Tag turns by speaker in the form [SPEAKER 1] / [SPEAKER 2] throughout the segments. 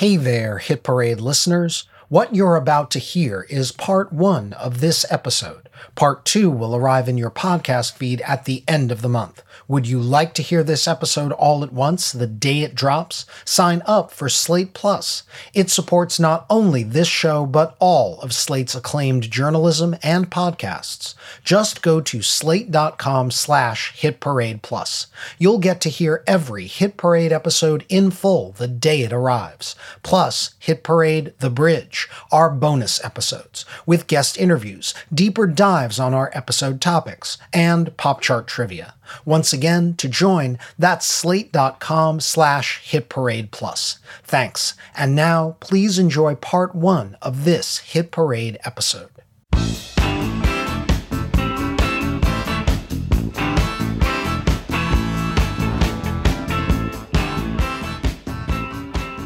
[SPEAKER 1] Hey there, Hit Parade listeners. What you're about to hear is part one of this episode. Part two will arrive in your podcast feed at the end of the month. Would you like to hear this episode all at once, the day it drops? Sign up for Slate Plus. It supports not only this show, but all of Slate's acclaimed journalism and podcasts. Just go to slate.com slash Hit Parade Plus. You'll get to hear every Hit Parade episode in full the day it arrives. Plus, Hit Parade The Bridge, our bonus episodes, with guest interviews, deeper dives on our episode topics, and pop chart trivia. Once again, to join, that's slate.com slash hitparade plus. Thanks. And now, please enjoy part one of this Hit Parade episode.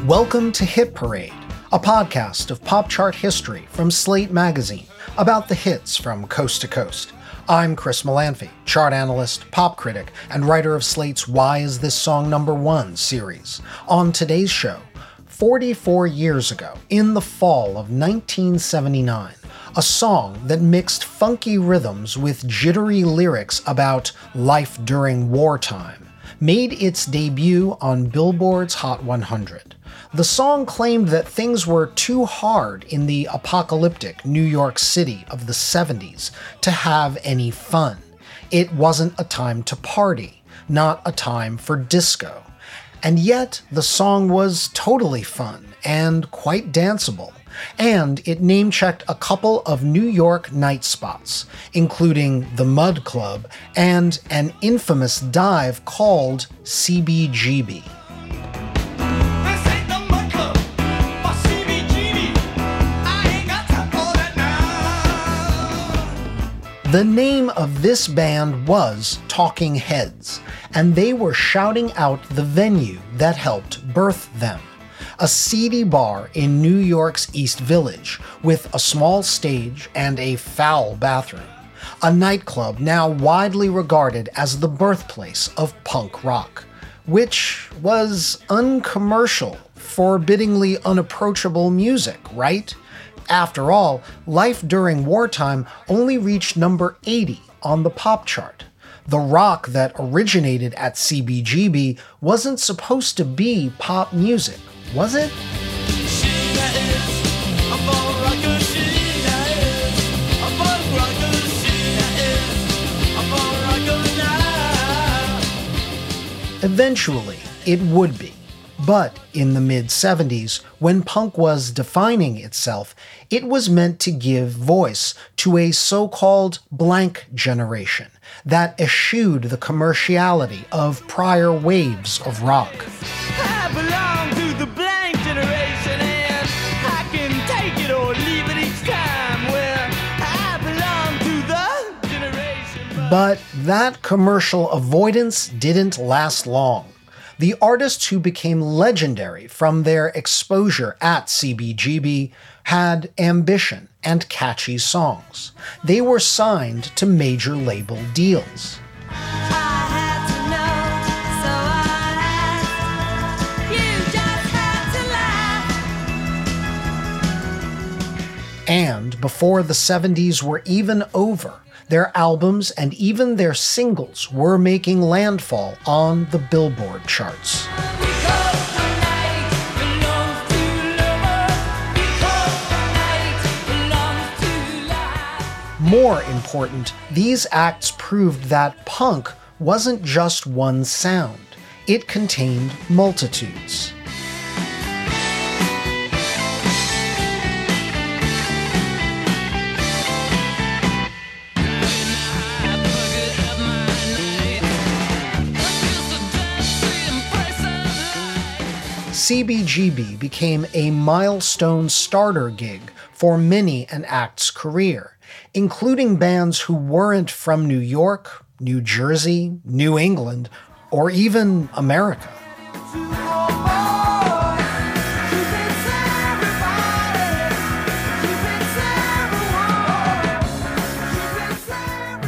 [SPEAKER 1] Welcome to Hit Parade, a podcast of pop chart history from Slate Magazine about the hits from coast to coast. I'm Chris Molanphy, chart analyst, pop critic, and writer of Slate's Why Is This Song Number One series. On today's show, 44 years ago, in the fall of 1979, a song that mixed funky rhythms with jittery lyrics about life during wartime made its debut on Billboard's Hot 100. The song claimed that things were too hard in the apocalyptic New York City of the 70s to have any fun. It wasn't a time to party, not a time for disco. And yet, the song was totally fun and quite danceable. And it name checked a couple of New York night spots, including the Mud Club and an infamous dive called CBGB. The name of this band was Talking Heads, and they were shouting out the venue that helped birth them. A seedy bar in New York's East Village with a small stage and a foul bathroom. A nightclub now widely regarded as the birthplace of punk rock, which was uncommercial, forbiddingly unapproachable music, right? After all, Life During Wartime only reached number 80 on the pop chart. The rock that originated at CBGB wasn't supposed to be pop music, was it? Eventually, it would be. But in the mid 70s, when punk was defining itself, it was meant to give voice to a so called blank generation that eschewed the commerciality of prior waves of rock. But that commercial avoidance didn't last long the artists who became legendary from their exposure at CBGB had ambition and catchy songs. They were signed to major label deals. And before the 70s were even over, their albums and even their singles were making landfall on the Billboard charts. More important, these acts proved that punk wasn't just one sound, it contained multitudes. CBGB became a milestone starter gig for many an act's career, including bands who weren't from New York, New Jersey, New England, or even America.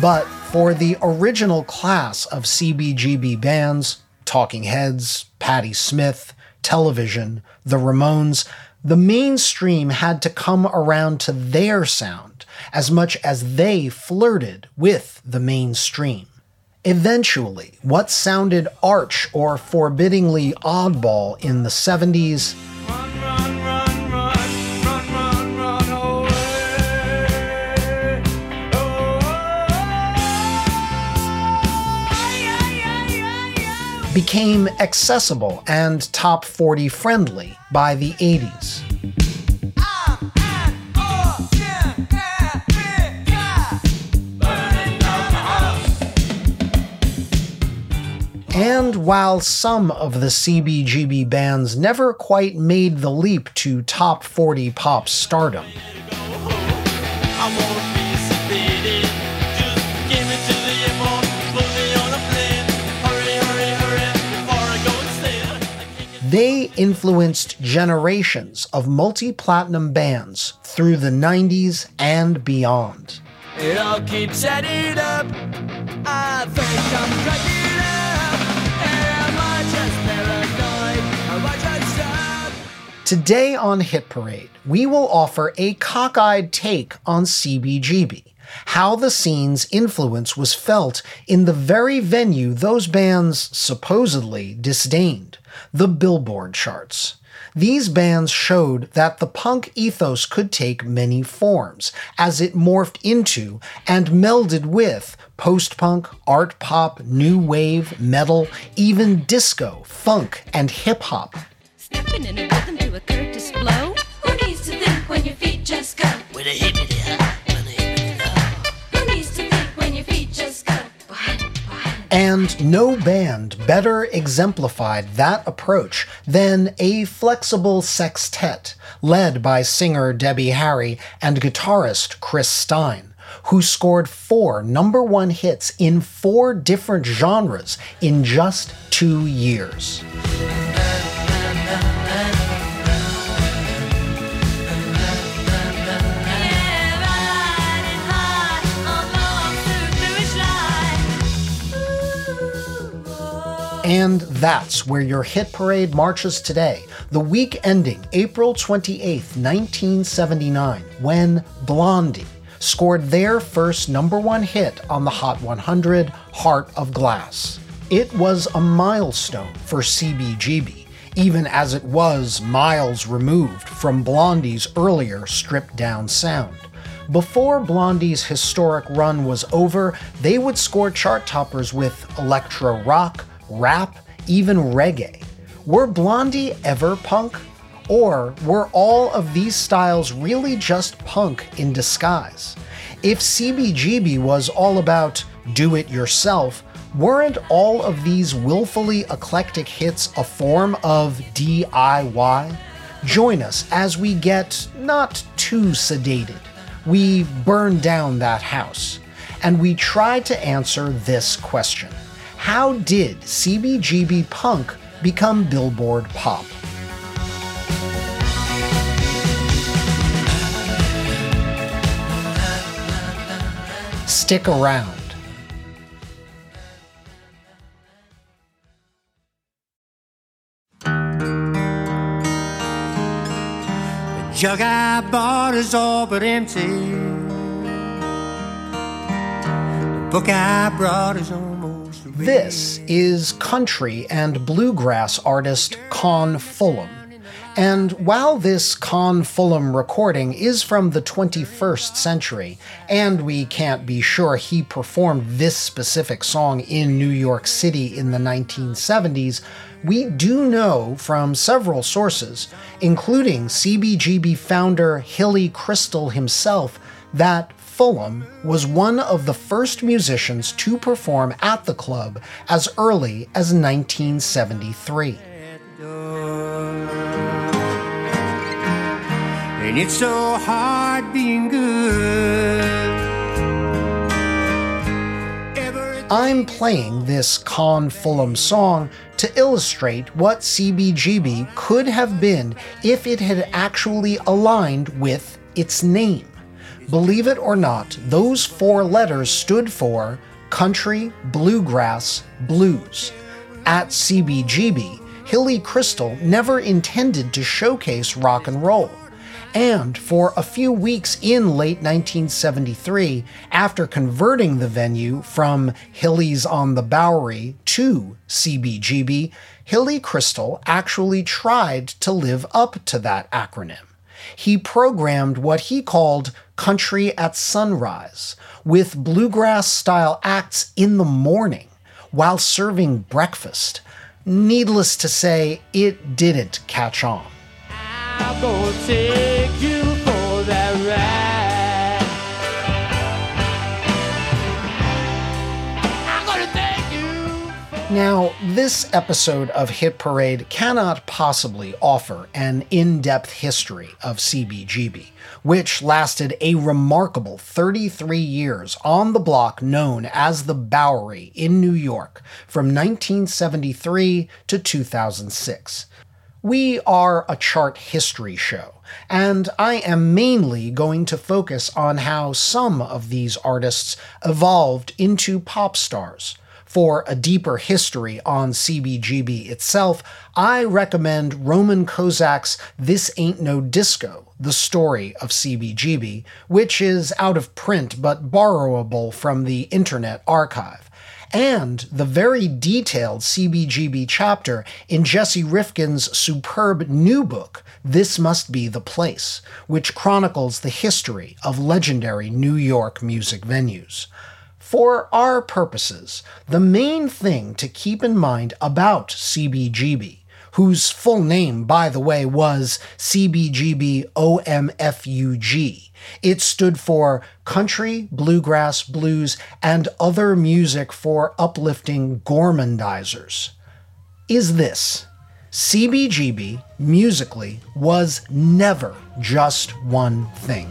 [SPEAKER 1] But for the original class of CBGB bands, Talking Heads, Patti Smith, television, the Ramones, the mainstream had to come around to their sound as much as they flirted with the mainstream. Eventually, what sounded arch or forbiddingly oddball in the 70s became accessible and top 40 friendly by the 80s. And while some of the CBGB bands never quite made the leap to top 40 pop stardom, They influenced generations of multi platinum bands through the 90s and beyond. It all keeps adding up. I think I'm cracking up. Am I just paranoid? Today on Hit Parade, we will offer a cockeyed take on CBGB how the scene's influence was felt in the very venue those bands supposedly disdained the Billboard charts. These bands showed that the punk ethos could take many forms as it morphed into and melded with post punk, art pop, new wave, metal, even disco, funk, and hip hop. Stepping in a rhythm to a Kurtis blow. Who needs to think when your feet just go? With a And no band better exemplified that approach than a flexible sextet led by singer Debbie Harry and guitarist Chris Stein, who scored four number one hits in four different genres in just two years. And that's where your hit parade marches today, the week ending April 28, 1979, when Blondie scored their first number one hit on the Hot 100, Heart of Glass. It was a milestone for CBGB, even as it was miles removed from Blondie's earlier stripped down sound. Before Blondie's historic run was over, they would score chart toppers with electro rock, rap, even reggae. Were Blondie ever punk? Or were all of these styles really just punk in disguise? If CBGB was all about do it yourself, weren't all of these willfully eclectic hits a form of DIY? Join us as we get not too sedated. We burn down that house, and we try to answer this question how did CBGB Punk become Billboard Pop? Stick around. The jug I bought is all but empty. The book I brought is on. This is country and bluegrass artist Con Fullam. And while this Con Fullam recording is from the 21st century, and we can't be sure he performed this specific song in New York City in the 1970s, we do know from several sources, including CBGB founder Hilly Kristal himself, that Fullam was one of the first musicians to perform at the club as early as 1973. And it's so hard being good. I'm playing this Con Fullam song to illustrate what CBGB could have been if it had actually aligned with its name. Believe it or not, those four letters stood for Country Bluegrass Blues. At CBGB, Hilly Kristal never intended to showcase rock and roll. And for a few weeks in late 1973, after converting the venue from Hilly's on the Bowery to CBGB, Hilly Kristal actually tried to live up to that acronym. He programmed what he called Country at Sunrise, with bluegrass style acts in the morning while serving breakfast. Needless to say, it didn't catch on. Now, this episode of Hit Parade cannot possibly offer an in depth history of CBGB, which lasted a remarkable 33 years on the block known as the Bowery in New York from 1973 to 2006. We are a chart history show, and I am mainly going to focus on how some of these artists evolved into pop stars for a deeper history on CBGB itself, I recommend Roman Kozak's This Ain't No Disco, the story of CBGB, which is out of print but borrowable from the Internet Archive and the very detailed CBGB chapter in Jesse Rifkin's superb new book, This Must Be the Place, which chronicles the history of legendary New York music venues. For our purposes, the main thing to keep in mind about CBGB, whose full name, by the way, was CBGB OMFUG, it stood for Country, Bluegrass, Blues, and Other Music for Uplifting Gormandizers, is this. CBGB, musically, was never just one thing.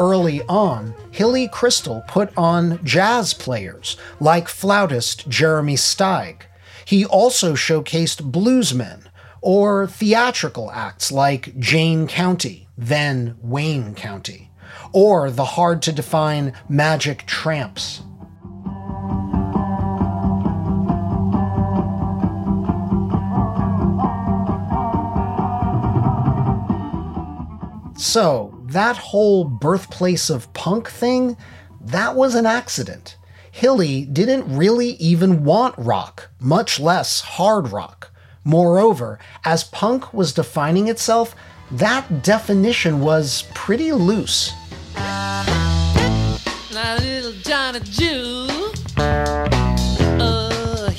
[SPEAKER 1] Early on, Hilly Crystal put on jazz players like flautist Jeremy Steig. He also showcased bluesmen or theatrical acts like Jane County, then Wayne County, or the hard to define Magic Tramps. So, that whole birthplace of punk thing, that was an accident. Hilly didn't really even want rock, much less hard rock. Moreover, as punk was defining itself, that definition was pretty loose. Now, little Johnny Jew. Uh,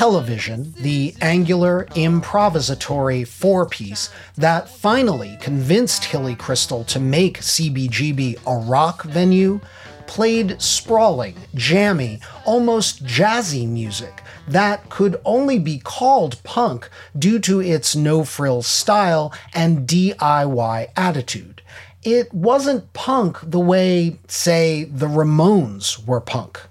[SPEAKER 1] television, the angular improvisatory four piece that finally convinced Hilly Kristal to make CBGB a rock venue, played sprawling, jammy, almost jazzy music that could only be called punk due to its no frills style and DIY attitude. It wasn't punk the way, say, the Ramones were punk.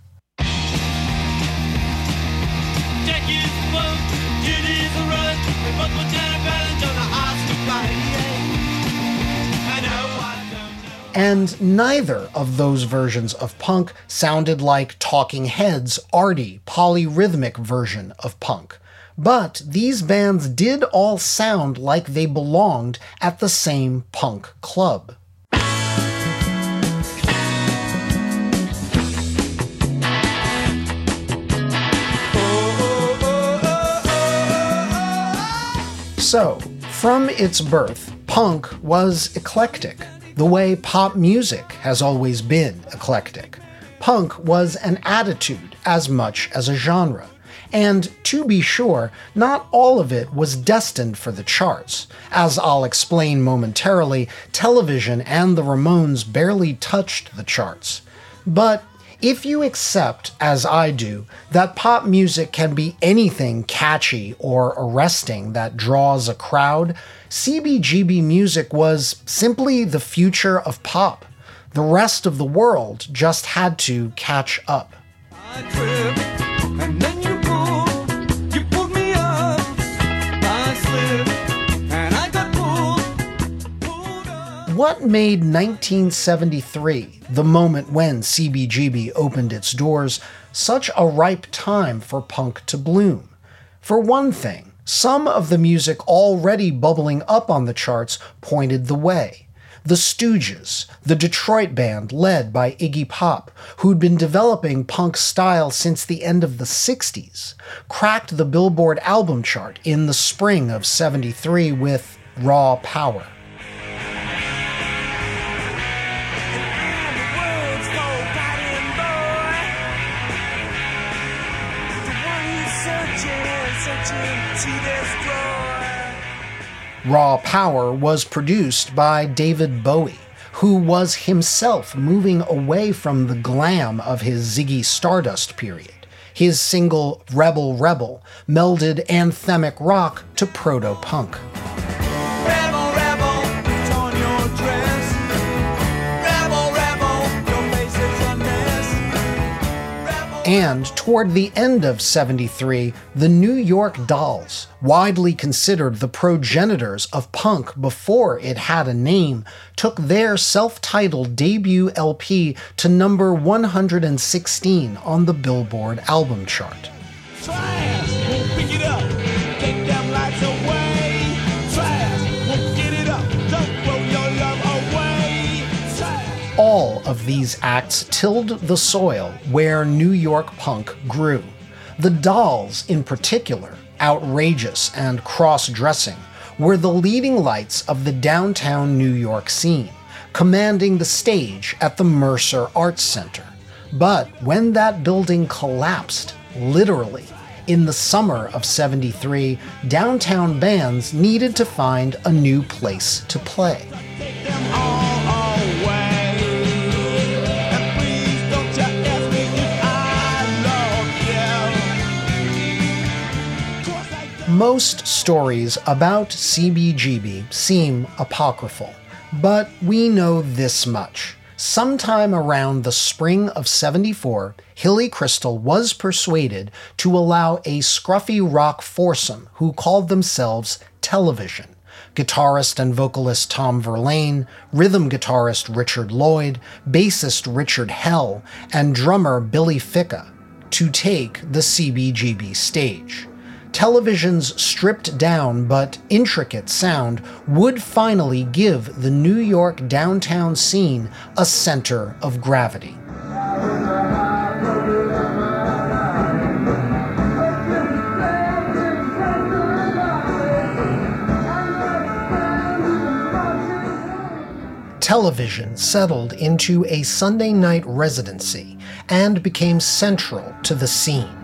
[SPEAKER 1] And neither of those versions of punk sounded like Talking Heads' arty, polyrhythmic version of punk. But these bands did all sound like they belonged at the same punk club. So, from its birth, punk was eclectic the way pop music has always been eclectic. Punk was an attitude as much as a genre. And to be sure, not all of it was destined for the charts. As I'll explain momentarily, television and the Ramones barely touched the charts. But if you accept, as I do, that pop music can be anything catchy or arresting that draws a crowd, CBGB music was simply the future of pop. The rest of the world just had to catch up. What made 1973, the moment when CBGB opened its doors, such a ripe time for punk to bloom. For one thing, some of the music already bubbling up on the charts pointed the way. The Stooges, the Detroit band led by Iggy Pop, who'd been developing punk style since the end of the 60s, cracked the Billboard album chart in the spring of 73 with Raw Power. Raw Power was produced by David Bowie, who was himself moving away from the glam of his Ziggy Stardust period. His single Rebel Rebel melded anthemic rock to proto punk. And toward the end of 73, the New York Dolls, widely considered the progenitors of punk before it had a name, took their self titled debut LP to number 116 on the Billboard album chart. all of these acts tilled the soil where New York punk grew. The dolls, in particular, outrageous and cross dressing, were the leading lights of the downtown New York scene, commanding the stage at the Mercer Arts Center. But when that building collapsed, literally, in the summer of 73, downtown bands needed to find a new place to play. Most stories about CBGB seem apocryphal, but we know this much. Sometime around the spring of 74, Hilly Kristal was persuaded to allow a scruffy rock foursome who called themselves Television guitarist and vocalist Tom Verlaine, rhythm guitarist Richard Lloyd, bassist Richard Hell, and drummer Billy Ficca to take the CBGB stage television's stripped down but intricate sound would finally give the New York downtown scene a center of gravity. Television settled into a Sunday night residency and became central to the scene.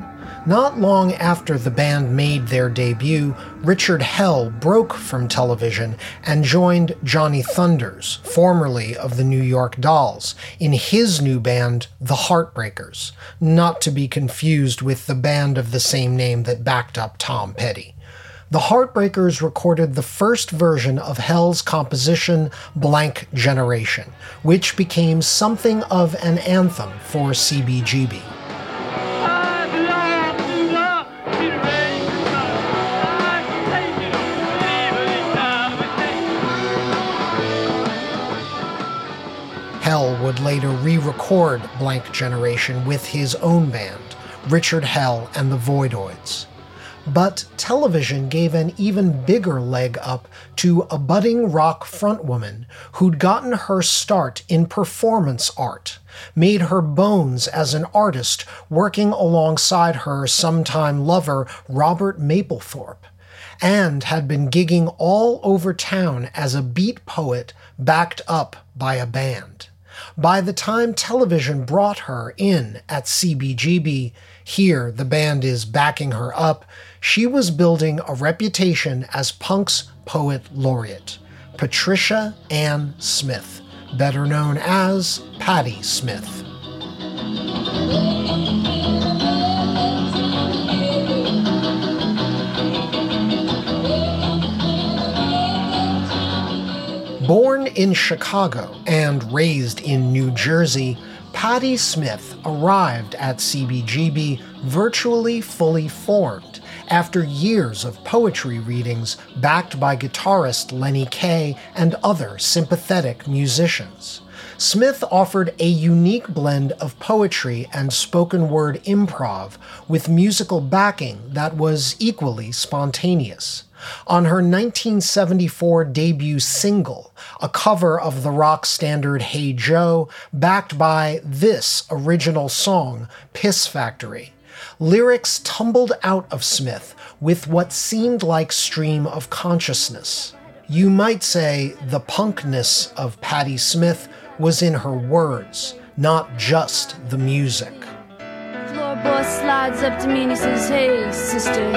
[SPEAKER 1] Not long after the band made their debut, Richard Hell broke from television and joined Johnny Thunders, formerly of the New York Dolls, in his new band, The Heartbreakers, not to be confused with the band of the same name that backed up Tom Petty. The Heartbreakers recorded the first version of Hell's composition Blank Generation, which became something of an anthem for CBGB. Would later re record Blank Generation with his own band, Richard Hell and the Voidoids. But television gave an even bigger leg up to a budding rock frontwoman who'd gotten her start in performance art, made her bones as an artist working alongside her sometime lover Robert Mapplethorpe, and had been gigging all over town as a beat poet backed up by a band. By the time television brought her in at CBGB, here the band is backing her up, she was building a reputation as punk's poet laureate, Patricia Ann Smith, better known as Patti Smith. Born in Chicago and raised in New Jersey, Patti Smith arrived at CBGB virtually fully formed after years of poetry readings backed by guitarist Lenny Kaye and other sympathetic musicians. Smith offered a unique blend of poetry and spoken word improv with musical backing that was equally spontaneous. On her 1974 debut single, a cover of the rock standard Hey Joe, backed by this original song, Piss Factory, lyrics tumbled out of Smith with what seemed like stream of consciousness. You might say the punkness of Patti Smith was in her words, not just the music.
[SPEAKER 2] Floor boss slides up to me and he says, Hey, sister,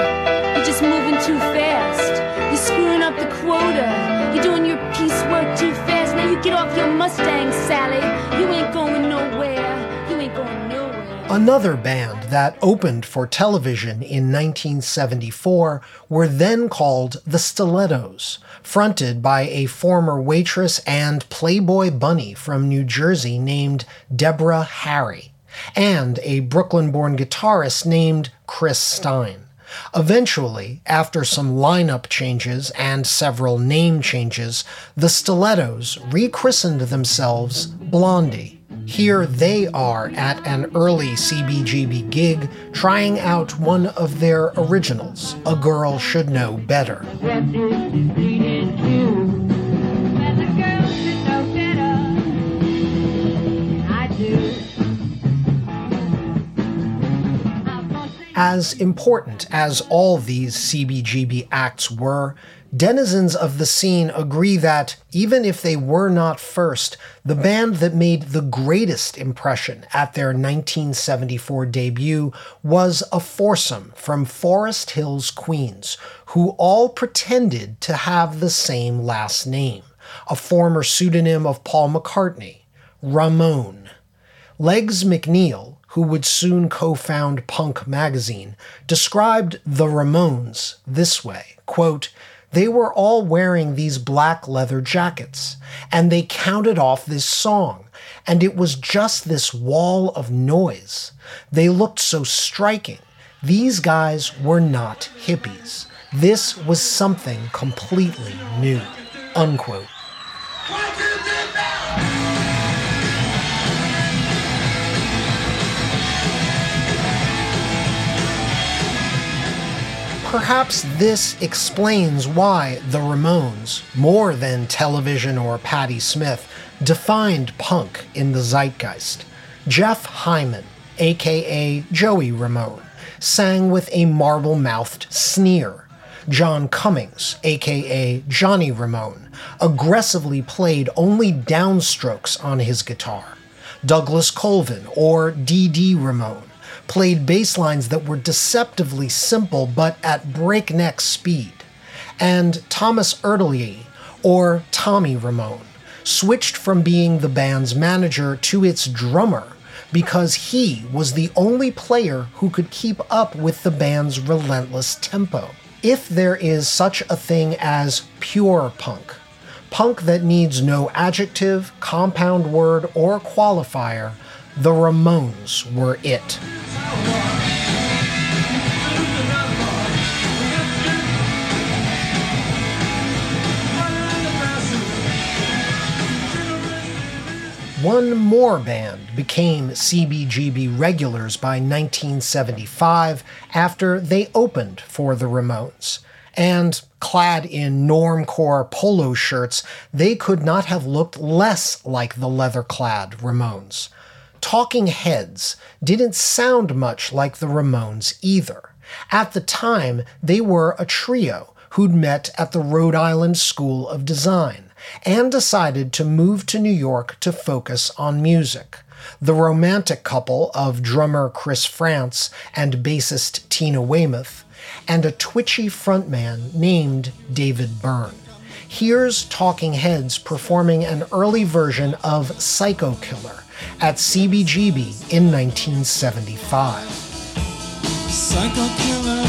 [SPEAKER 2] you're just moving too fast. You're screwing up the quota. You're doing your piecework too fast. Now you get off your Mustang, Sally. You ain't going nowhere. You ain't going nowhere.
[SPEAKER 1] Another band that opened for television in 1974 were then called the Stilettos fronted by a former waitress and Playboy bunny from New Jersey named Deborah Harry, and a Brooklyn born guitarist named Chris Stein. Eventually, after some lineup changes and several name changes, the Stilettos rechristened themselves Blondie. Here they are at an early CBGB gig trying out one of their originals, A Girl Should Know Better. As important as all these CBGB acts were, denizens of the scene agree that, even if they were not first, the band that made the greatest impression at their 1974 debut was a foursome from Forest Hills, Queens, who all pretended to have the same last name, a former pseudonym of Paul McCartney, Ramone. Legs McNeil, who would soon co found Punk magazine, described the Ramones this way quote, they were all wearing these black leather jackets, and they counted off this song, and it was just this wall of noise. They looked so striking. These guys were not hippies. This was something completely new. Unquote. Perhaps this explains why the Ramones, more than television or Patti Smith, defined punk in the zeitgeist. Jeff Hyman, aka Joey Ramone, sang with a marble mouthed sneer. John Cummings, aka Johnny Ramone, aggressively played only downstrokes on his guitar. Douglas Colvin, or Dee Dee Ramone, played bass lines that were deceptively simple but at breakneck speed. And Thomas Erdelyi, or Tommy Ramone, switched from being the band's manager to its drummer because he was the only player who could keep up with the band's relentless tempo. If there is such a thing as pure punk, punk that needs no adjective, compound word, or qualifier, the Ramones were it. One more band became CBGB regulars by 1975 after they opened for the Ramones. And clad in normcore polo shirts, they could not have looked less like the leather clad Ramones. Talking Heads didn't sound much like the Ramones either. At the time, they were a trio who'd met at the Rhode Island School of Design and decided to move to New York to focus on music. The romantic couple of drummer Chris Frantz and bassist Tina Weymouth, and a twitchy frontman named David Byrne. Here's Talking Heads performing an early version of Psycho Killer at CBGB in 1975. Psycho Killer,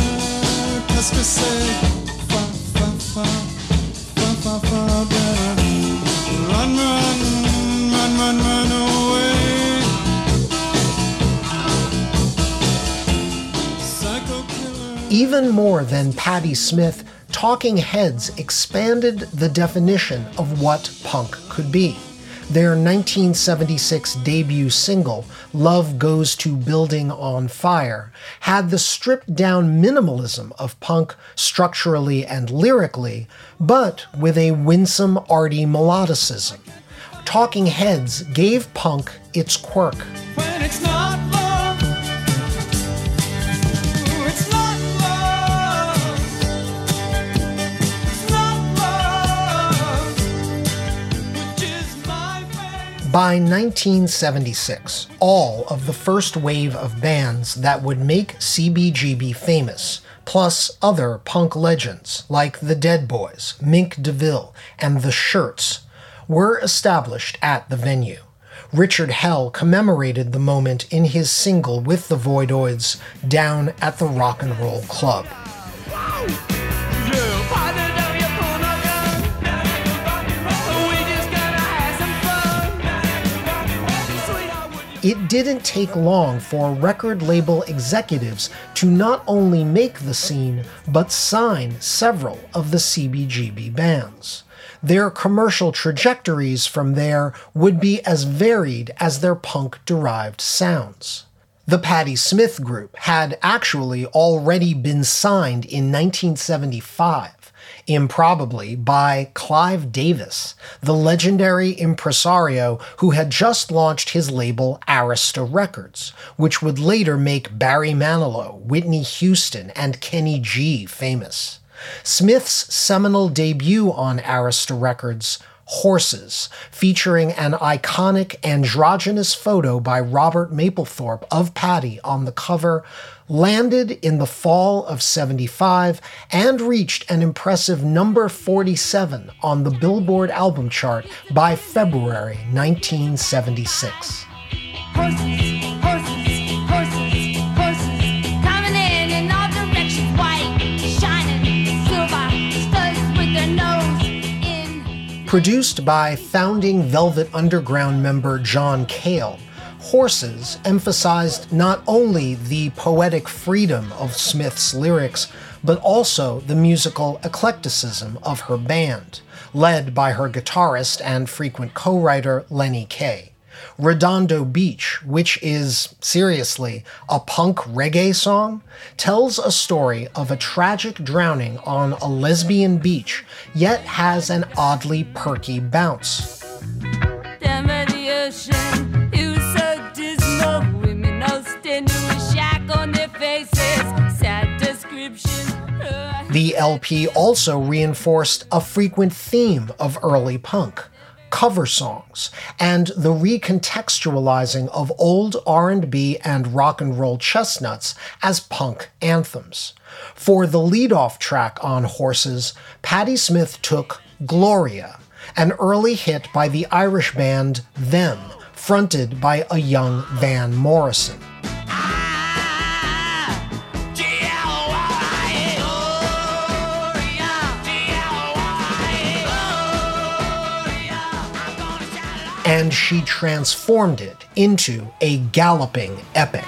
[SPEAKER 1] Even more than Patti Smith, Talking Heads expanded the definition of what punk could be. Their 1976 debut single, Love Goes to Building on Fire, had the stripped down minimalism of punk structurally and lyrically, but with a winsome, arty melodicism. Talking Heads gave punk its quirk. By 1976, all of the first wave of bands that would make CBGB famous, plus other punk legends like the Dead Boys, Mink DeVille, and the Shirts, were established at the venue. Richard Hell commemorated the moment in his single with the Voidoids down at the Rock and Roll Club. It didn't take long for record label executives to not only make the scene, but sign several of the CBGB bands. Their commercial trajectories from there would be as varied as their punk derived sounds. The Patti Smith Group had actually already been signed in 1975 improbably by Clive Davis, the legendary impresario who had just launched his label Arista Records, which would later make Barry Manilow, Whitney Houston, and Kenny G famous. Smith's seminal debut on Arista Records Horses, featuring an iconic androgynous photo by Robert Mapplethorpe of Patti on the cover, landed in the fall of 75 and reached an impressive number 47 on the Billboard album chart by February 1976. Produced by founding Velvet Underground member John Cale, Horses emphasized not only the poetic freedom of Smith's lyrics, but also the musical eclecticism of her band, led by her guitarist and frequent co writer Lenny Kaye. Redondo Beach, which is, seriously, a punk reggae song, tells a story of a tragic drowning on a lesbian beach, yet has an oddly perky bounce. The LP also reinforced a frequent theme of early punk cover songs, and the recontextualizing of old R&B and rock and roll chestnuts as punk anthems. For the lead-off track on Horses, Patti Smith took Gloria, an early hit by the Irish band Them, fronted by a young Van Morrison. And she transformed it into a galloping epic.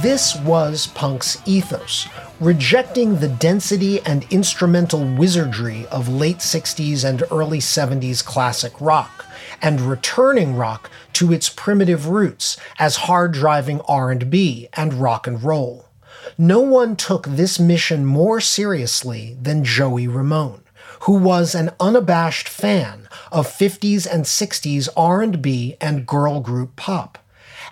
[SPEAKER 1] This was punk's ethos, rejecting the density and instrumental wizardry of late 60s and early 70s classic rock and returning rock to its primitive roots as hard-driving R&B and rock and roll. No one took this mission more seriously than Joey Ramone, who was an unabashed fan of 50s and 60s R&B and girl group pop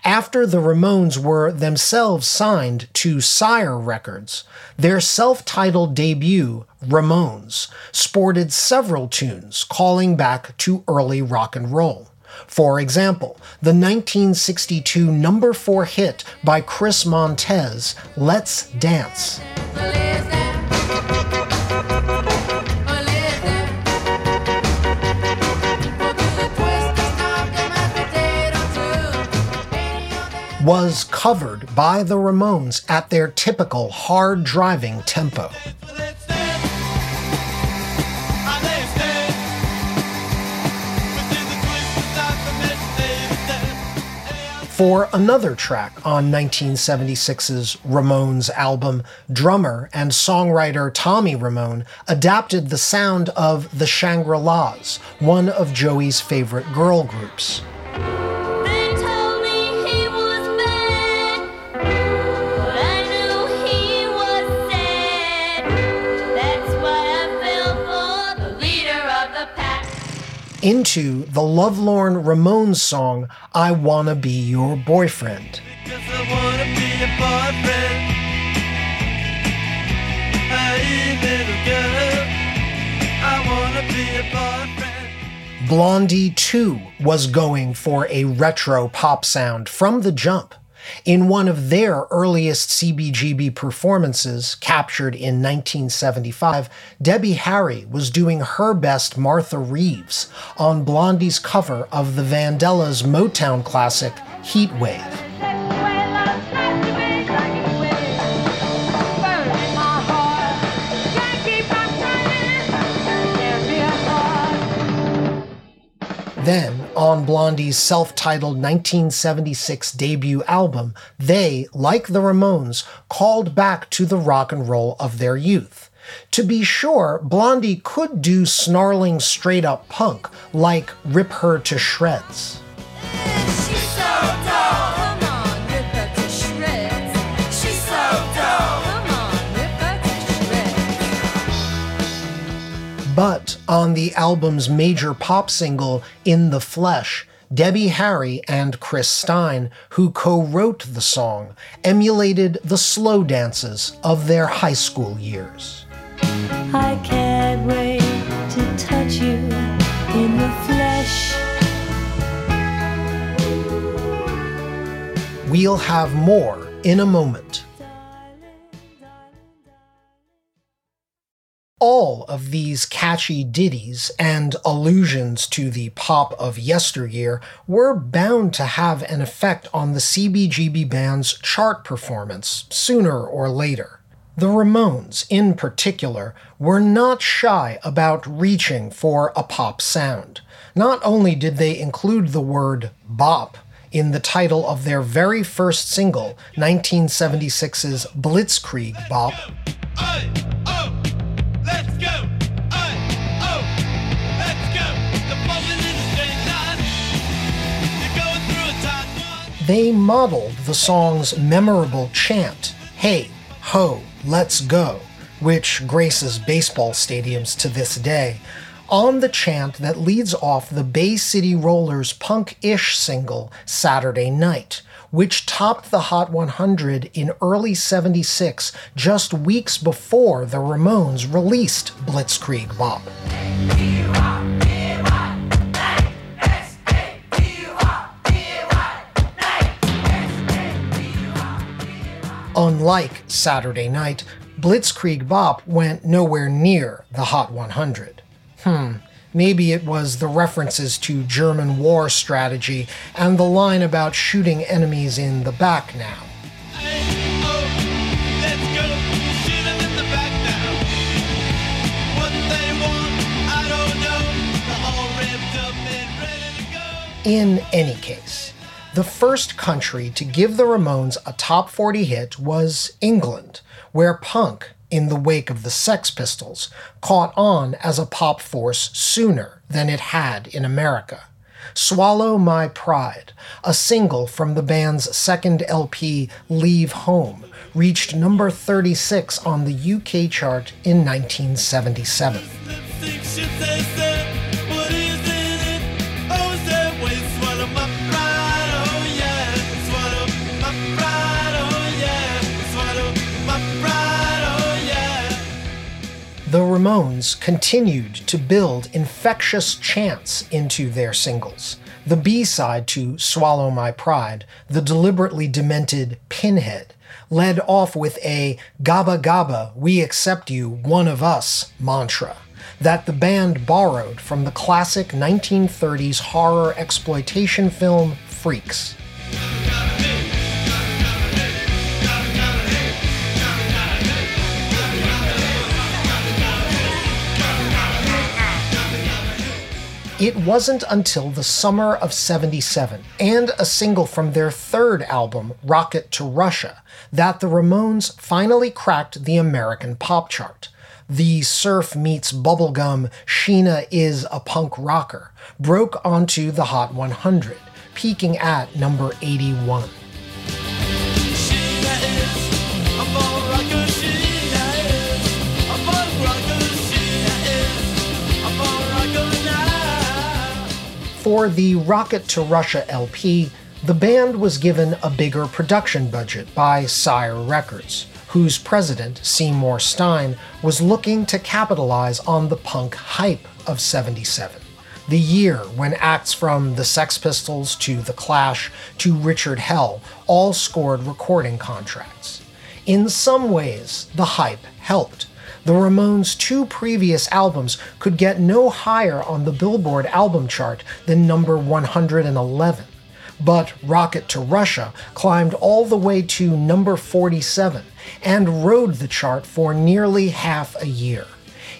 [SPEAKER 1] after the Ramones were themselves signed to Sire Records, their self titled debut, Ramones, sported several tunes calling back to early rock and roll. For example, the 1962 number 4 hit by Chris Montez, Let's Dance. was covered by the Ramones at their typical hard driving tempo. for another track on 1976's Ramones album, drummer and songwriter Tommy Ramone adapted the sound of the Shangri Las, one of Joey's favorite girl groups. Into the lovelorn Ramones song, I Wanna Be Your Boyfriend. Blondie, too, was going for a retro pop sound from the jump. In one of their earliest CBGB performances, captured in 1975, Debbie Harry was doing her best Martha Reeves on Blondie's cover of the Vandellas Motown classic Heat Then, on Blondie's self titled 1976 debut album, they, like the Ramones, called back to the rock and roll of their youth. To be sure, Blondie could do snarling straight up punk, like Rip Her to Shreds. But on the album's major pop single, In the Flesh, Debbie Harry and Chris Stein, who co wrote the song, emulated the slow dances of their high school years. I can't wait to touch you in the flesh. We'll have more in a moment. All of these catchy ditties and allusions to the pop of yesteryear were bound to have an effect on the CBGB band's chart performance sooner or later. The Ramones, in particular, were not shy about reaching for a pop sound. Not only did they include the word bop in the title of their very first single, 1976's Blitzkrieg Bop. Oh. They modeled the song's memorable chant, Hey, Ho, Let's Go, which graces baseball stadiums to this day, on the chant that leads off the Bay City Rollers punk ish single, Saturday Night, which topped the Hot 100 in early 76, just weeks before the Ramones released Blitzkrieg Bop. Unlike Saturday Night, Blitzkrieg Bop went nowhere near the Hot 100. Hmm, maybe it was the references to German war strategy and the line about shooting enemies in the back now. In any case, the first country to give the Ramones a top 40 hit was England, where punk, in the wake of the Sex Pistols, caught on as a pop force sooner than it had in America. Swallow My Pride, a single from the band's second LP, Leave Home, reached number 36 on the UK chart in 1977. The Ramones continued to build infectious chants into their singles. The B side to Swallow My Pride, the deliberately demented Pinhead, led off with a Gabba Gabba, we accept you, one of us mantra that the band borrowed from the classic 1930s horror exploitation film Freaks. It wasn't until the summer of 77 and a single from their third album, Rocket to Russia, that the Ramones finally cracked the American pop chart. The surf meets bubblegum, Sheena is a punk rocker, broke onto the Hot 100, peaking at number 81. For the Rocket to Russia LP, the band was given a bigger production budget by Sire Records, whose president, Seymour Stein, was looking to capitalize on the punk hype of 77. The year when acts from the Sex Pistols to The Clash to Richard Hell all scored recording contracts. In some ways, the hype helped the Ramones' two previous albums could get no higher on the Billboard album chart than number 111. But Rocket to Russia climbed all the way to number 47 and rode the chart for nearly half a year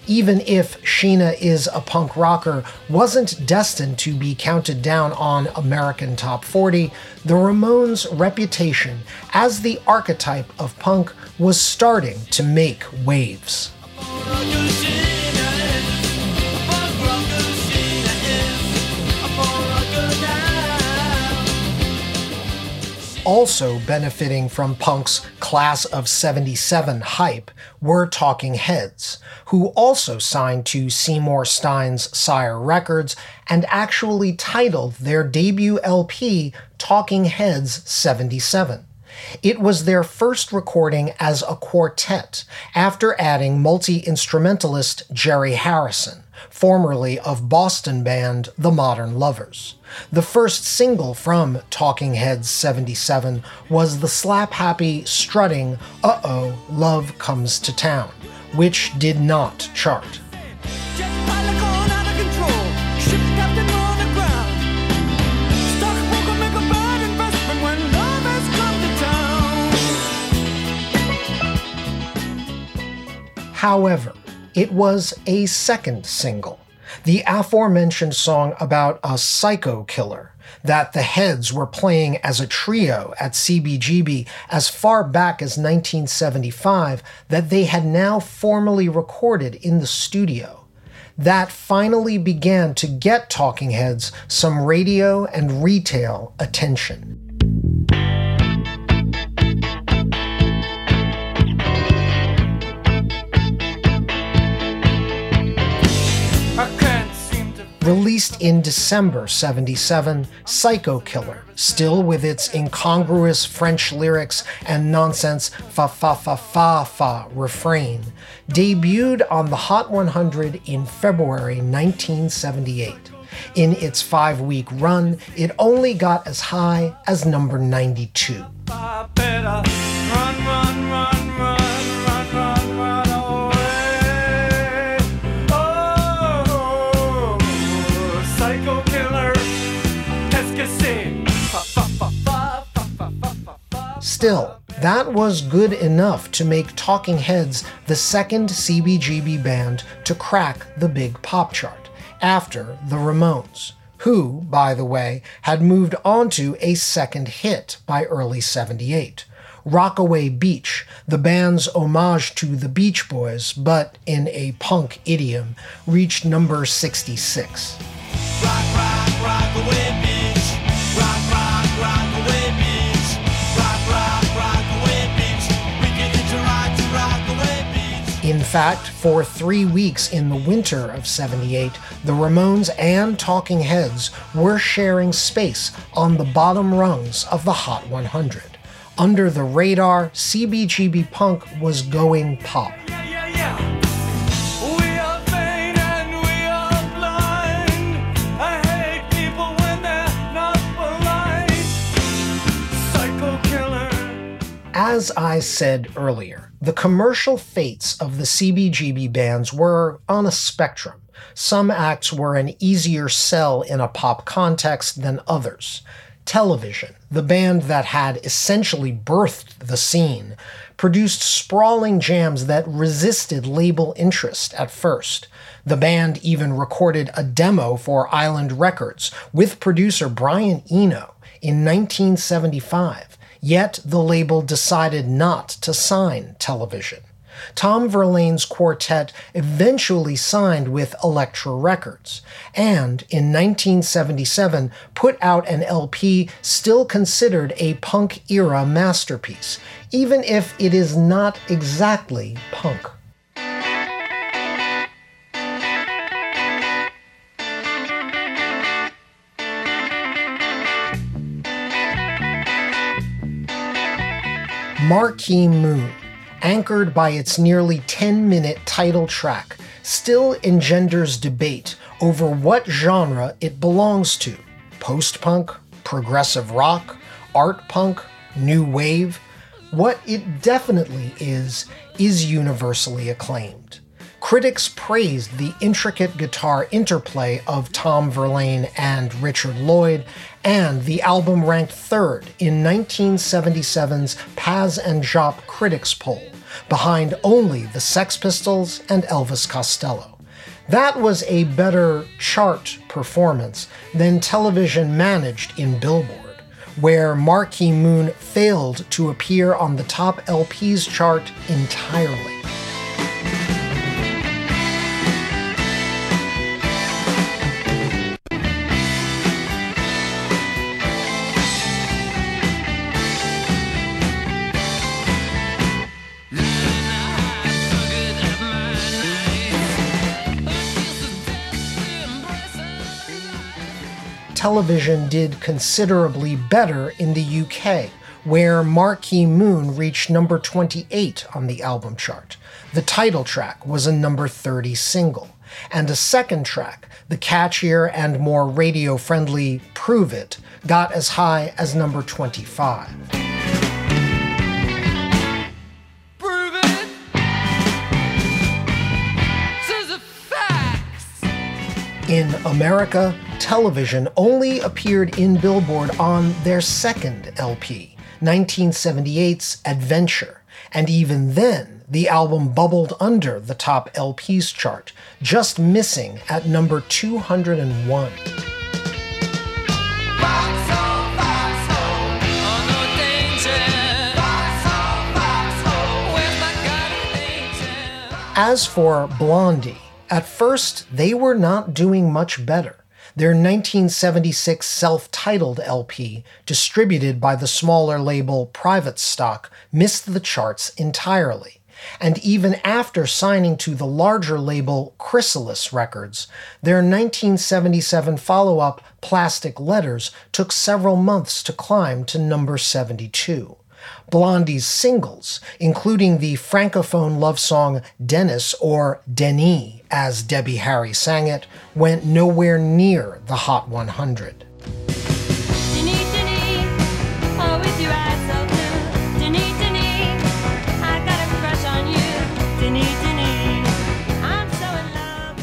[SPEAKER 1] even if Sheena is a punk rocker wasn't destined to be counted down on American Top 40, the Ramones' reputation as the archetype of punk was starting to make waves. Also benefiting from punk's class of 77 hype were Talking Heads, who also signed to Seymour Stein's Sire Records and actually titled their debut LP Talking Heads 77. It was their first recording as a quartet after adding multi instrumentalist Jerry Harrison, formerly of Boston band The Modern Lovers. The first single from Talking Heads 77 was the slap happy, strutting Uh Oh, Love Comes to Town, which did not chart. However, it was a second single, the aforementioned song about a psycho killer that the Heads were playing as a trio at CBGB as far back as 1975 that they had now formally recorded in the studio. That finally began to get Talking Heads some radio and retail attention. Released in December 77, Psycho Killer, still with its incongruous French lyrics and nonsense fa fa fa fa fa refrain, debuted on the Hot 100 in February 1978. In its five week run, it only got as high as number 92. Still, that was good enough to make Talking Heads the second CBGB band to crack the big pop chart, after the Ramones, who, by the way, had moved on to a second hit by early 78. Rockaway Beach, the band's homage to the Beach Boys, but in a punk idiom, reached number 66. Rock, rock, rock fact, for three weeks in the winter of 78, the Ramones and Talking Heads were sharing space on the bottom rungs of the Hot 100. Under the radar, CBGB Punk was going pop. As I said earlier, the commercial fates of the CBGB bands were on a spectrum. Some acts were an easier sell in a pop context than others. Television, the band that had essentially birthed the scene, produced sprawling jams that resisted label interest at first. The band even recorded a demo for Island Records with producer Brian Eno in 1975, yet the label decided not to sign television. Tom Verlaine's quartet eventually signed with Elektra Records, and in 1977 put out an LP still considered a punk era masterpiece, even if it is not exactly punk. Marquee Moon anchored by its nearly 10 minute title track, still engenders debate over what genre it belongs to post punk, progressive rock, art punk, new wave. What it definitely is, is universally acclaimed. Critics praised the intricate guitar interplay of Tom Verlaine and Richard Lloyd, and the album ranked third in 1977's Pazz and Jop Critics Poll, behind only the Sex Pistols and Elvis Costello. That was a better chart performance than television managed in Billboard, where Marquee Moon failed to appear on the top LPs chart entirely. Television did considerably better in the UK, where Marquee Moon reached number 28 on the album chart. The title track was a number 30 single, and a second track, the catchier and more radio friendly Prove It, got as high as number 25. In America, television only appeared in Billboard on their second LP, 1978's Adventure, and even then, the album bubbled under the top LPs chart, just missing at number 201. As for Blondie, at first they were not doing much better. Their 1976 self titled LP, distributed by the smaller label Private Stock, missed the charts entirely. And even after signing to the larger label Chrysalis Records, their 1977 follow up Plastic Letters took several months to climb to number 72. Blondie's singles, including the francophone love song Dennis or Denis, as Debbie Harry sang it, went nowhere near the Hot 100.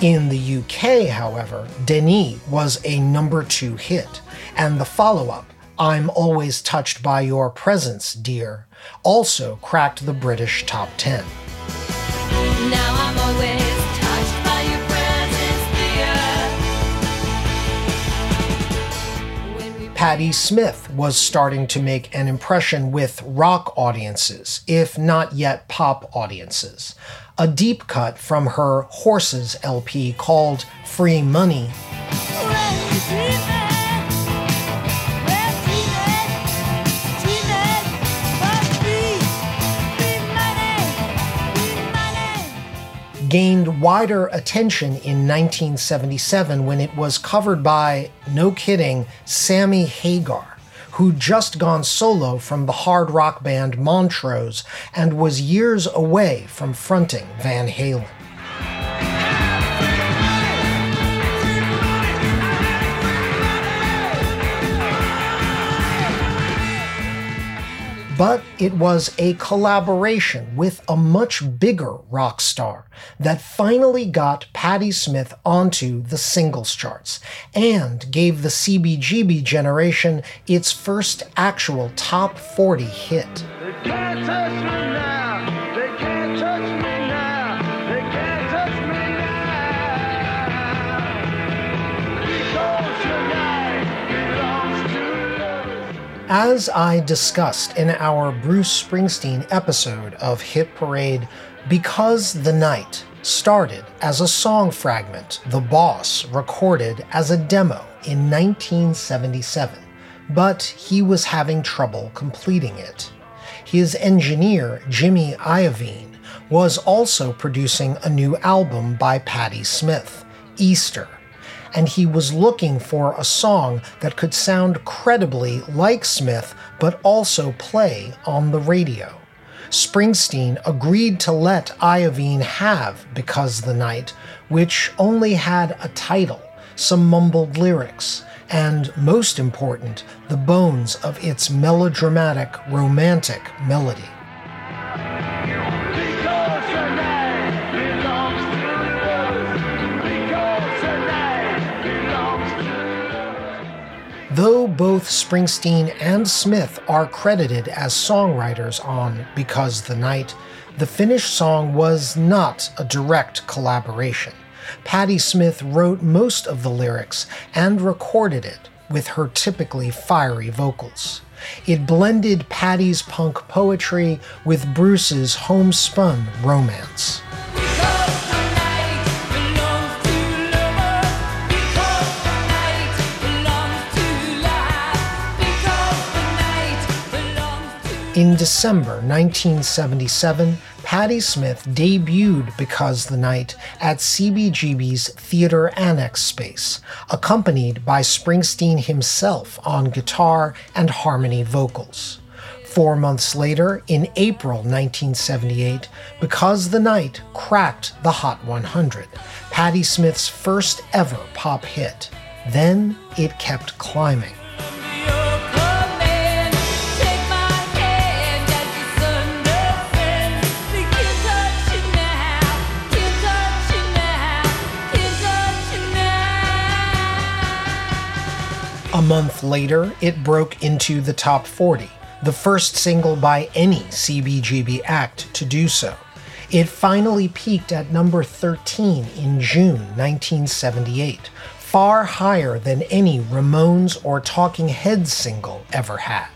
[SPEAKER 1] In the UK, however, Denis was a number two hit, and the follow up, I'm Always Touched by Your Presence, Dear, also cracked the British top 10. Patti Smith was starting to make an impression with rock audiences, if not yet pop audiences. A deep cut from her Horses LP called Free Money. Gained wider attention in 1977 when it was covered by, no kidding, Sammy Hagar, who'd just gone solo from the hard rock band Montrose and was years away from fronting Van Halen. But it was a collaboration with a much bigger rock star that finally got Patti Smith onto the singles charts and gave the CBGB generation its first actual top 40 hit. As I discussed in our Bruce Springsteen episode of Hit Parade, because the night started as a song fragment the boss recorded as a demo in 1977, but he was having trouble completing it. His engineer, Jimmy Iovine, was also producing a new album by Patti Smith, Easter and he was looking for a song that could sound credibly like Smith but also play on the radio. Springsteen agreed to let Iovine have Because the Night, which only had a title, some mumbled lyrics, and most important, the bones of its melodramatic, romantic melody. Though both Springsteen and Smith are credited as songwriters on Because the Night, the finished song was not a direct collaboration. Patti Smith wrote most of the lyrics and recorded it with her typically fiery vocals. It blended Patti's punk poetry with Bruce's homespun romance. In December 1977, Patti Smith debuted Because the Night at CBGB's Theater Annex space, accompanied by Springsteen himself on guitar and harmony vocals. Four months later, in April 1978, Because the Night cracked the Hot 100, Patti Smith's first ever pop hit. Then it kept climbing. Month later, it broke into the top 40, the first single by any CBGB act to do so. It finally peaked at number 13 in June 1978, far higher than any Ramones or Talking Heads single ever had.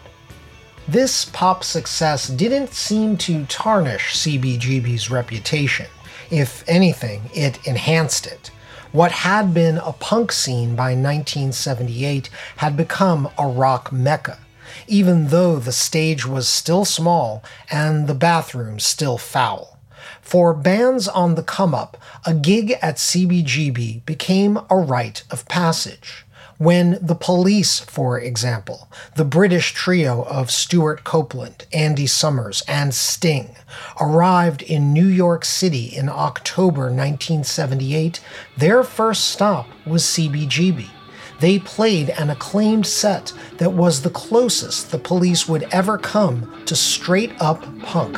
[SPEAKER 1] This pop success didn't seem to tarnish CBGB's reputation. If anything, it enhanced it. What had been a punk scene by 1978 had become a rock mecca, even though the stage was still small and the bathrooms still foul. For bands on the come up, a gig at CBGB became a rite of passage when the police, for example, the British trio of Stewart Copeland, Andy Summers, and Sting, arrived in New York City in October 1978, their first stop was CBGB. They played an acclaimed set that was the closest the police would ever come to straight up punk.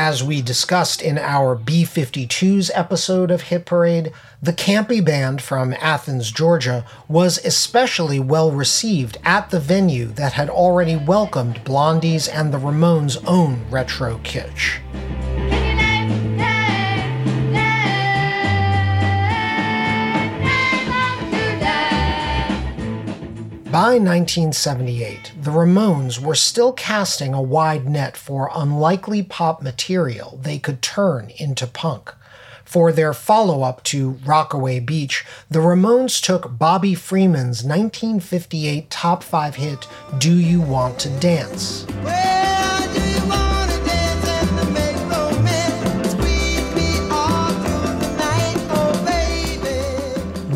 [SPEAKER 1] As we discussed in our B 52s episode of Hit Parade, the campy band from Athens, Georgia was especially well received at the venue that had already welcomed Blondie's and the Ramones' own retro kitsch. By 1978, the Ramones were still casting a wide net for unlikely pop material they could turn into punk. For their follow up to Rockaway Beach, the Ramones took Bobby Freeman's 1958 top five hit, Do You Want to Dance?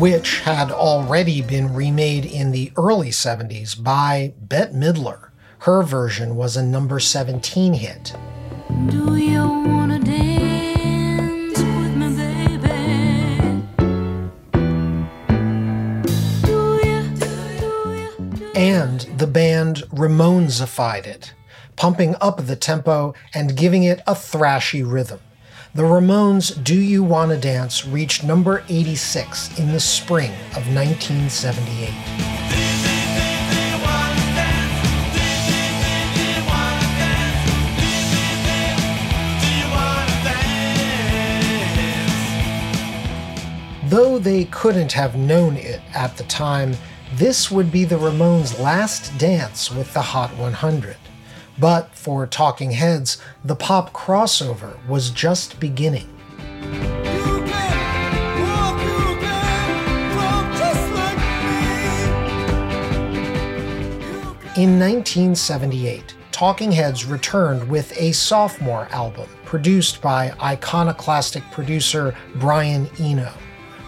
[SPEAKER 1] which had already been remade in the early 70s by Bette Midler. Her version was a number 17 hit. and the band Ramonesified it, pumping up the tempo and giving it a thrashy rhythm. The Ramones' Do You Wanna Dance reached number 86 in the spring of 1978. Though they couldn't have known it at the time, this would be the Ramones' last dance with the Hot 100. But for Talking Heads, the pop crossover was just beginning. In 1978, Talking Heads returned with a sophomore album produced by iconoclastic producer Brian Eno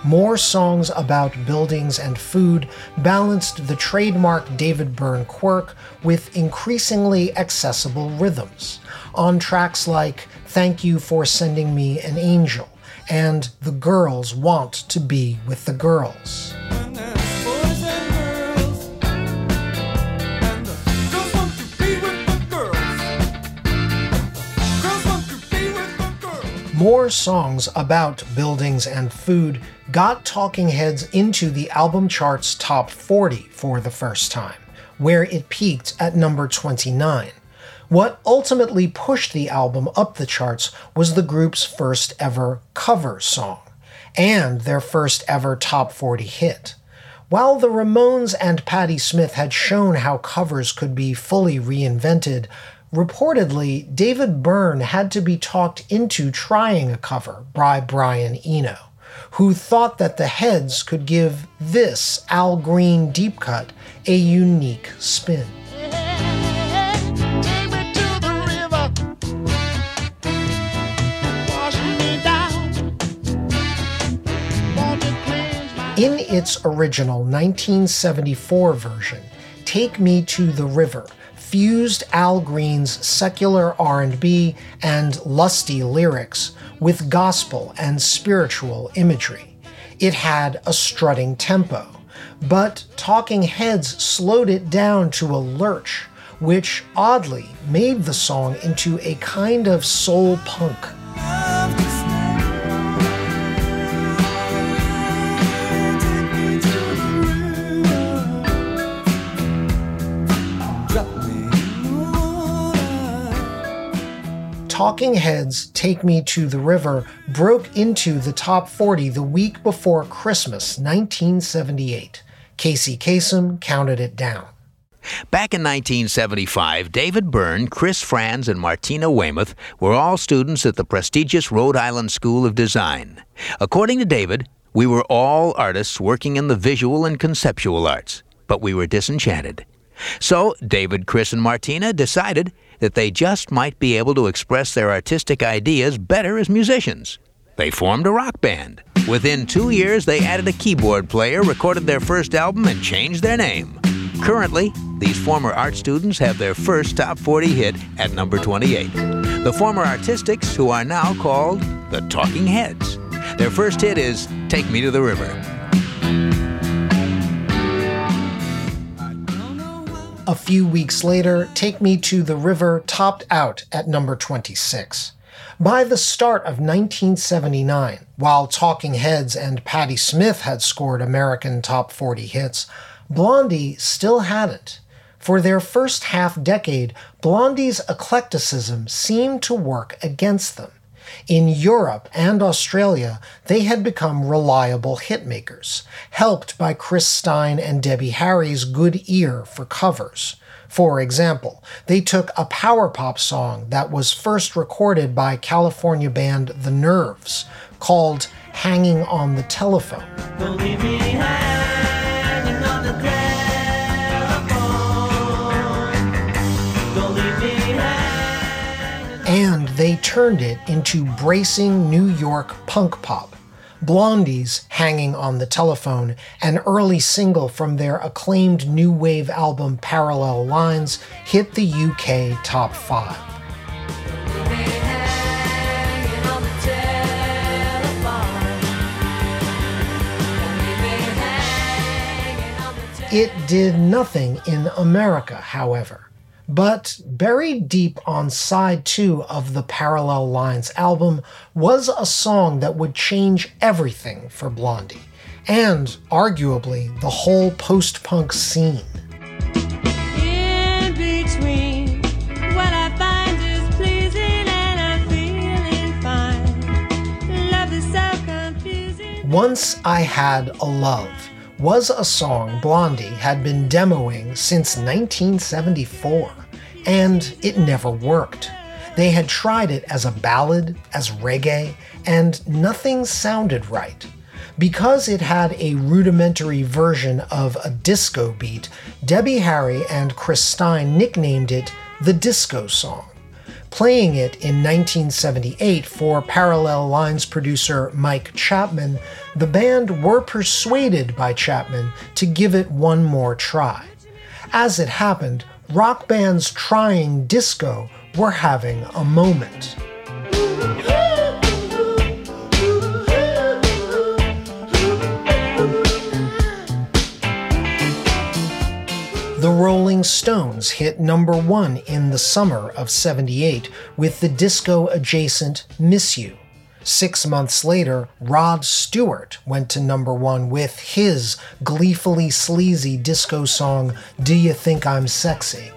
[SPEAKER 1] more songs about buildings and food balanced the trademark David Byrne quirk with increasingly accessible rhythms. On tracks like Thank You for Sending Me an Angel and The Girls Want to Be with the Girls. More songs about buildings and food got Talking Heads into the album chart's top 40 for the first time, where it peaked at number 29. What ultimately pushed the album up the charts was the group's first ever cover song, and their first ever top 40 hit. While the Ramones and Patti Smith had shown how covers could be fully reinvented, reportedly, David Byrne had to be talked into trying a cover by Brian Eno who thought that the heads could give this Al Green deep cut a unique spin. In its original 1974 version, Take Me to the River fused Al Green's secular R&B and lusty lyrics with gospel and spiritual imagery. It had a strutting tempo, but Talking Heads slowed it down to a lurch, which oddly made the song into a kind of soul punk. Talking Heads' Take Me to the River broke into the top 40 the week before Christmas 1978. Casey Kasem counted it down.
[SPEAKER 3] Back in 1975, David Byrne, Chris Frantz, and Martina Weymouth were all students at the prestigious Rhode Island School of Design. According to David, we were all artists working in the visual and conceptual arts, but we were disenchanted. So David, Chris, and Martina decided that they just might be able to express their artistic ideas better as musicians. They formed a rock band. Within two years, they added a keyboard player, recorded their first album, and changed their name. Currently, these former art students have their first top 40 hit at number 28. The former artistics, who are now called the Talking Heads. Their first hit is Take Me to the River.
[SPEAKER 1] A few weeks later, Take Me to the River topped out at number 26. By the start of 1979, while Talking Heads and Patti Smith had scored American top 40 hits, Blondie still hadn't. For their first half decade, Blondie's eclecticism seemed to work against them. In Europe and Australia, they had become reliable hitmakers, helped by Chris Stein and Debbie Harry's good ear for covers. For example, they took a power pop song that was first recorded by California band The Nerves, called Hanging on the Telephone. They turned it into bracing New York punk pop. Blondie's Hanging on the Telephone, an early single from their acclaimed new wave album Parallel Lines, hit the UK top 5. It did nothing in America, however. But buried deep on side two of the Parallel Lines album was a song that would change everything for Blondie, and arguably the whole post punk scene. Once I Had a Love was a song Blondie had been demoing since 1974, and it never worked. They had tried it as a ballad, as reggae, and nothing sounded right. Because it had a rudimentary version of a disco beat, Debbie Harry and Chris Stein nicknamed it the Disco Song playing it in 1978 for Parallel Lines producer Mike Chapman, the band were persuaded by Chapman to give it one more try. As it happened, rock bands trying disco were having a moment. The Rolling Stones hit number one in the summer of 78 with the disco adjacent Miss You. Six months later, Rod Stewart went to number one with his gleefully sleazy disco song, Do You Think I'm Sexy?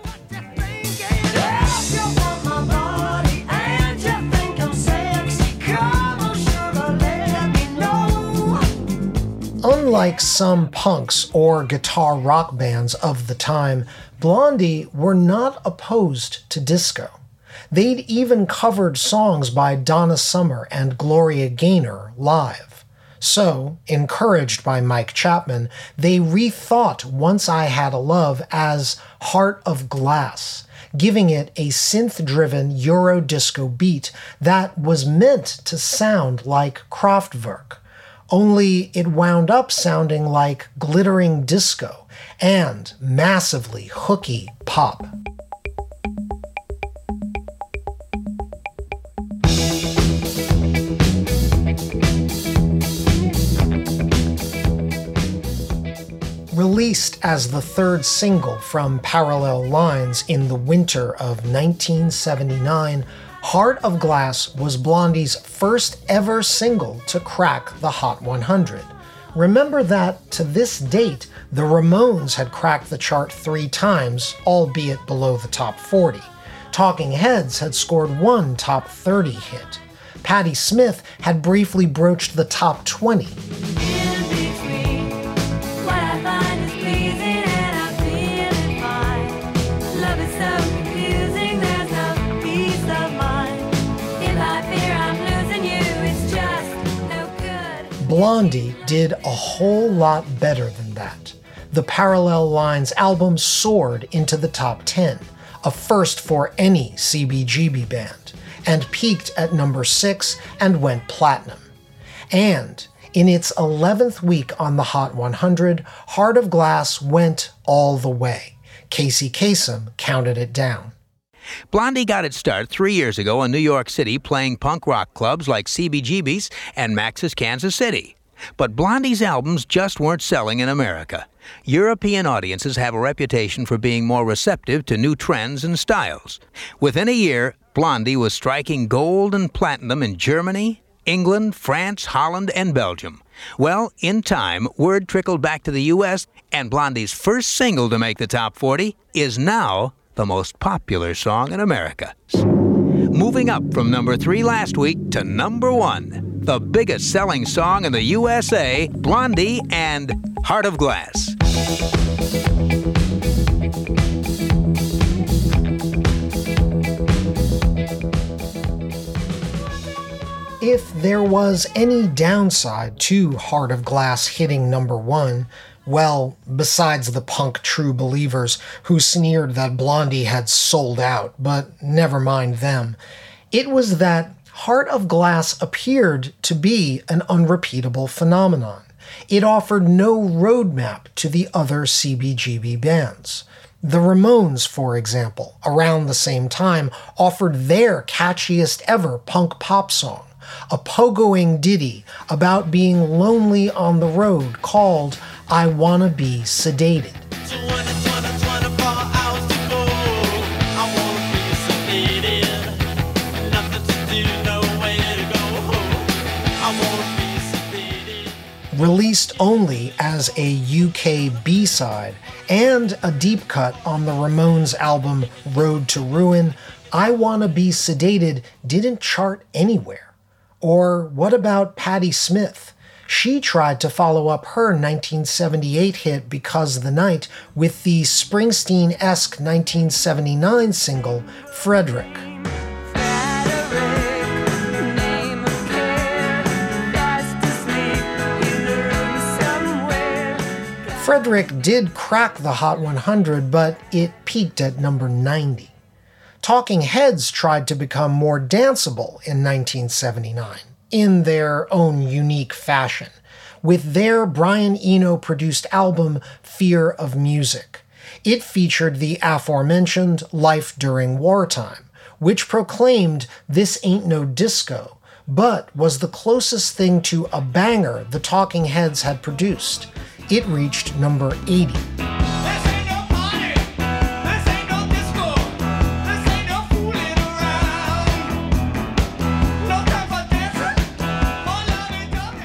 [SPEAKER 1] Unlike some punks or guitar rock bands of the time, Blondie were not opposed to disco. They'd even covered songs by Donna Summer and Gloria Gaynor live. So, encouraged by Mike Chapman, they rethought Once I Had a Love as Heart of Glass, giving it a synth driven Euro disco beat that was meant to sound like Kraftwerk only it wound up sounding like glittering disco and massively hooky pop. Released as the third single from Parallel Lines in the winter of 1979, Heart of Glass was Blondie's first ever single to crack the Hot 100. Remember that to this date, the Ramones had cracked the chart three times, albeit below the top 40. Talking Heads had scored one top 30 hit. Patti Smith had briefly broached the top 20. Blondie did a whole lot better than that. The Parallel Lines album soared into the top 10, a first for any CBGB band, and peaked at number 6 and went platinum. And in its 11th week on the Hot 100, Heart of Glass went all the way. Casey Kasem counted it down.
[SPEAKER 3] Blondie got its start three years ago in New York City playing punk rock clubs like CBGB's and Max's Kansas City. But Blondie's albums just weren't selling in America. European audiences have a reputation for being more receptive to new trends and styles. Within a year, Blondie was striking gold and platinum in Germany, England, France, Holland, and Belgium. Well, in time, word trickled back to the U.S., and Blondie's first single to make the top 40 is now the most popular song in America. Moving up from number three last week to number one, the biggest selling song in the USA, Blondie and Heart of Glass.
[SPEAKER 1] If there was any downside to Heart of Glass hitting number one, well, besides the punk true believers who sneered that Blondie had sold out, but never mind them. It was that Heart of Glass appeared to be an unrepeatable phenomenon. It offered no roadmap to the other CBGB bands. The Ramones, for example, around the same time, offered their catchiest ever punk pop song, a pogoing ditty about being lonely on the road called I want to be sedated. released only as a UK B side and a deep cut on the Ramones album Road to Ruin, I Wanna Be Sedated didn't chart anywhere. Or what about Patti Smith? She tried to follow up her 1978 hit Because the Night with the Springsteen esque 1979 single Frederick. Frederick did crack the Hot 100, but it peaked at number 90. Talking Heads tried to become more danceable in 1979 in their own unique fashion with their Brian Eno produced album Fear of Music. It featured the aforementioned Life During Wartime, which proclaimed this ain't no disco, but was the closest thing to a banger the Talking Heads had produced. It reached number 80.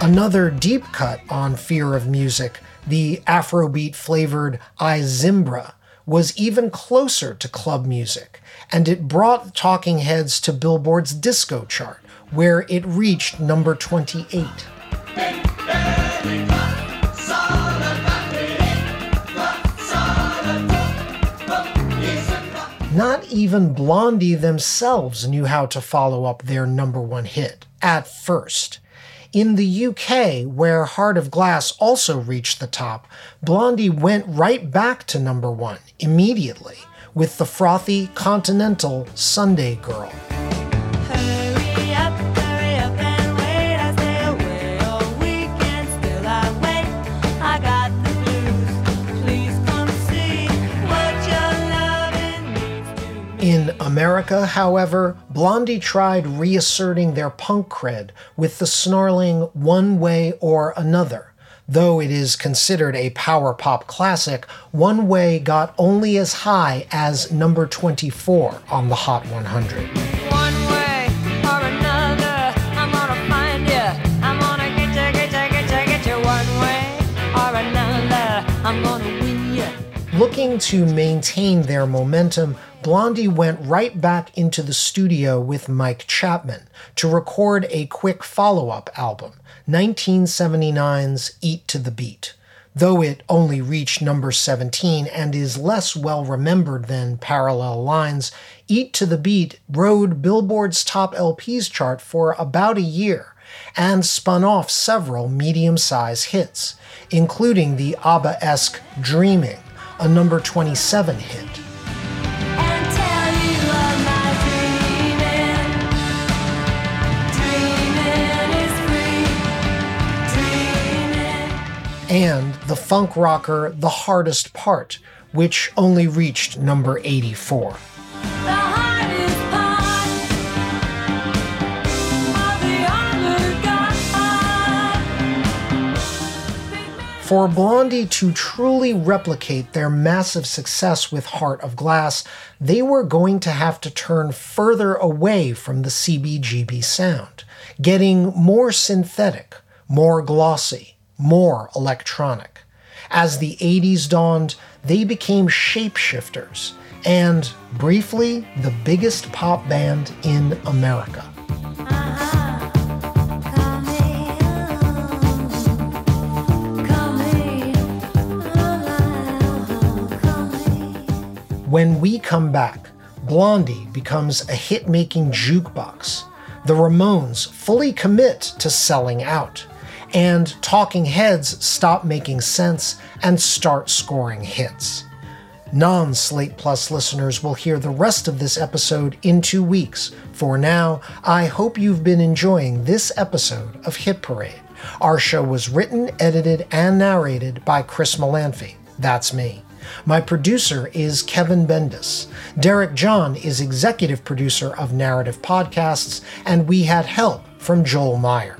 [SPEAKER 1] Another deep cut on Fear of Music, the Afrobeat flavored I Zimbra, was even closer to club music, and it brought Talking Heads to Billboard's disco chart, where it reached number 28. Not even Blondie themselves knew how to follow up their number one hit, at first. In the UK, where Heart of Glass also reached the top, Blondie went right back to number one immediately with the frothy Continental Sunday Girl. America, however, Blondie tried reasserting their punk cred with the snarling One Way or Another. Though it is considered a power pop classic, One Way got only as high as number 24 on the Hot 100. Looking to maintain their momentum, Blondie went right back into the studio with Mike Chapman to record a quick follow up album, 1979's Eat to the Beat. Though it only reached number 17 and is less well remembered than Parallel Lines, Eat to the Beat rode Billboard's top LPs chart for about a year and spun off several medium sized hits, including the ABBA esque Dreaming, a number 27 hit. and the funk rocker The Hardest Part, which only reached number 84. For Blondie to truly replicate their massive success with Heart of Glass, they were going to have to turn further away from the CBGB sound, getting more synthetic, more glossy, more electronic. As the 80s dawned, they became shapeshifters and, briefly, the biggest pop band in America. When we come back, Blondie becomes a hit making jukebox. The Ramones fully commit to selling out and talking heads stop making sense and start scoring hits. Non Slate Plus listeners will hear the rest of this episode in two weeks. For now, I hope you've been enjoying this episode of Hit Parade. Our show was written, edited, and narrated by Chris Molanphy. That's me. My producer is Kevin Bendis. Derek John is executive producer of Narrative Podcasts, and we had help from Joel Meyer.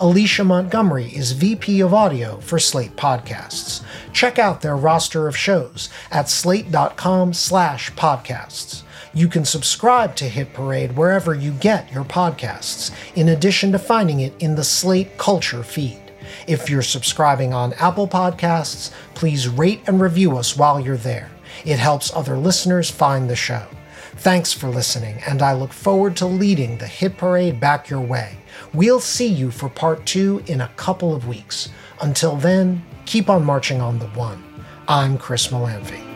[SPEAKER 1] Alicia Montgomery is VP of Audio for Slate Podcasts. Check out their roster of shows at slate.com slash podcasts. You can subscribe to Hit Parade wherever you get your podcasts, in addition to finding it in the Slate Culture feed. If you're subscribing on Apple Podcasts, please rate and review us while you're there. It helps other listeners find the show. Thanks for listening, and I look forward to leading the hit parade back your way. We'll see you for part two in a couple of weeks. Until then, keep on marching on the one. I'm Chris Molanphy.